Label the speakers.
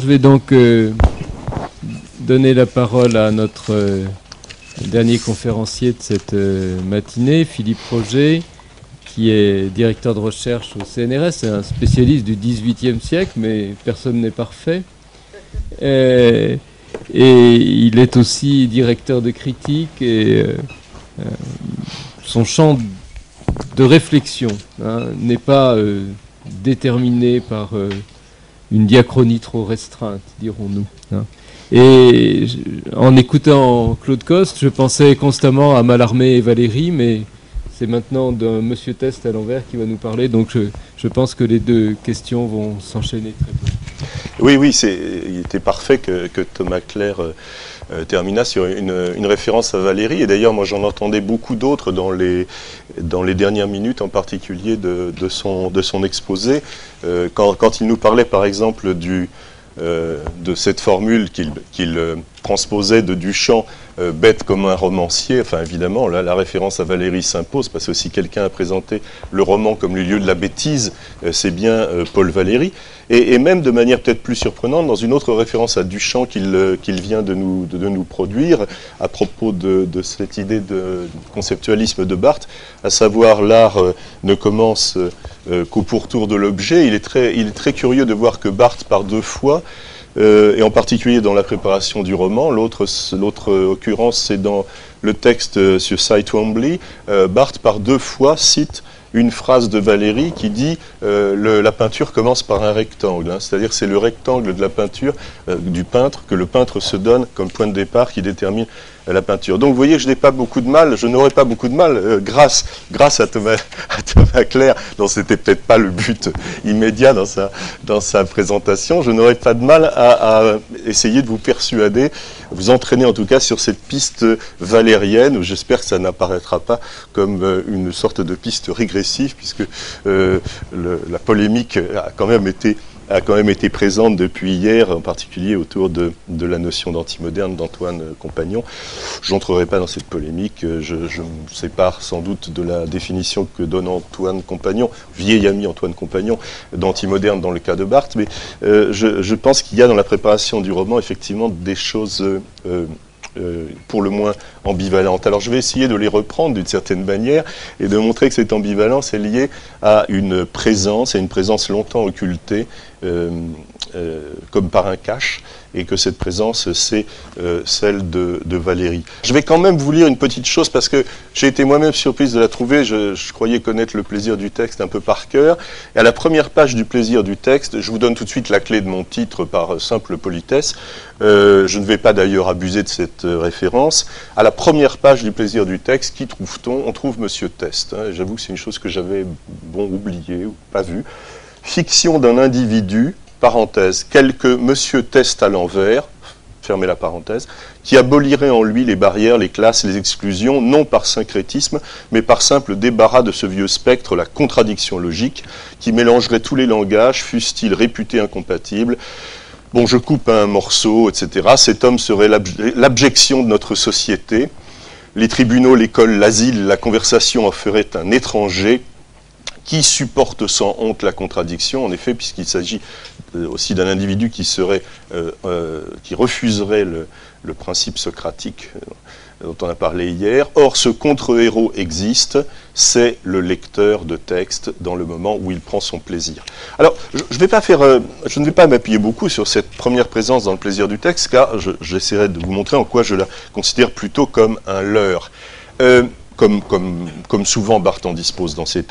Speaker 1: Je vais donc euh, donner la parole à notre euh, dernier conférencier de cette euh, matinée, Philippe Roger, qui est directeur de recherche au CNRS, un spécialiste du XVIIIe siècle, mais personne n'est parfait. et il est aussi directeur de critique et son champ de réflexion hein, n'est pas déterminé par une diachronie trop restreinte, dirons-nous. Hein. Et en écoutant Claude Coste, je pensais constamment à Mallarmé et Valérie, mais c'est maintenant d'un Monsieur Test à l'envers qui va nous parler, donc je, pense que les deux questions vont s'enchaîner très bien.
Speaker 2: Oui, oui, il était parfait que, Thomas Claire euh, euh, termina sur une, référence à Valérie. Et d'ailleurs, moi, j'en entendais beaucoup d'autres dans les, dans les dernières minutes, en particulier de, son, de son exposé. Euh, quand, il nous parlait, par exemple, du, de cette formule qu'il transposait de Duchamp euh, bête comme un romancier, enfin évidemment, là, la référence à Valérie s'impose, parce que si quelqu'un a présenté le roman comme le lieu de la bêtise, euh, c'est bien euh, Paul Valéry. Et, même de manière peut-être plus surprenante, dans une autre référence à Duchamp qu'il vient de nous, de, nous, produire, à propos de, cette idée de conceptualisme de Barthes, à savoir l'art ne commence qu'au pourtour de l'objet, il, est très, il est très curieux de voir que Barthes, par deux fois, et en particulier dans la préparation du roman. L'autre occurrence, c'est dans le texte euh, sur Cy Twombly. Euh, Barthes, par deux fois, cite une phrase de Valérie qui dit la peinture commence par un rectangle. Hein. C'est-à-dire c'est le rectangle de la peinture du peintre que le peintre se donne comme point de départ qui détermine la peinture. Donc vous voyez, je n'ai pas beaucoup de mal, je n'aurais pas beaucoup de mal, euh, grâce, grâce à Thomas, à Thomas Claire, dont c'était peut-être pas le but immédiat dans sa, dans sa présentation, je n'aurais pas de mal à, essayer de vous persuader, vous entraîner en tout cas sur cette piste valérienne, j'espère que ça n'apparaîtra pas comme euh, une sorte de piste régressive, puisque euh, la polémique a quand même été présente depuis hier, en particulier autour de, la notion d'antimoderne d'Antoine Compagnon. Je n'entrerai pas dans cette polémique, je, me sépare sans doute de la définition que donne Antoine Compagnon, vieil ami Antoine Compagnon, d'antimoderne dans le cas de Barthes, mais euh, je, pense qu'il y a dans la préparation du roman effectivement des choses... euh, pour le moins ambivalentes. Alors je vais essayer de les reprendre d'une certaine manière et de montrer que cette ambivalence est liée à une présence, à une présence longtemps occultée, euh, comme par un cache, et que cette présence, c'est celle de, Valérie. Je vais quand même vous lire une petite chose, parce que j'ai été moi-même surprise de la trouver, je, croyais connaître le plaisir du texte un peu par cœur, et à la première page du plaisir du texte, je vous donne tout de suite la clé de mon titre par simple politesse, je ne vais pas d'ailleurs abuser de cette euh, référence. À la première page du plaisir du texte, qui trouve-t-on? On trouve Monsieur Test. Hein. J'avoue que c'est une chose que j'avais bon oublié ou pas vue. Fiction d'un individu, parenthèse, quelque Monsieur Test à l'envers, fermez la parenthèse, qui abolirait en lui les barrières, les classes, les exclusions, non par syncrétisme, mais par simple débarras de ce vieux spectre, la contradiction logique, qui mélangerait tous les langages, fussent-ils réputés incompatibles, bon, je coupe un morceau, etc. Cet homme serait l'abjection de notre société. Les tribunaux, l'école, l'asile, la conversation en ferait un étranger qui supporte sans honte la contradiction, en effet, puisqu'il s'agit aussi d'un individu qui serait, euh, euh, qui refuserait le, principe socratique dont on a parlé hier. Or, ce contre-héros existe, c'est le lecteur de texte dans le moment où il prend son plaisir. Alors, je, euh, ne vais pas m'appuyer beaucoup sur cette première présence dans le plaisir du texte, car j'essaierai de vous montrer en quoi je la considère plutôt comme un leurre. Euh, comme, comme, comme souvent Barthes en dispose dans ses textes,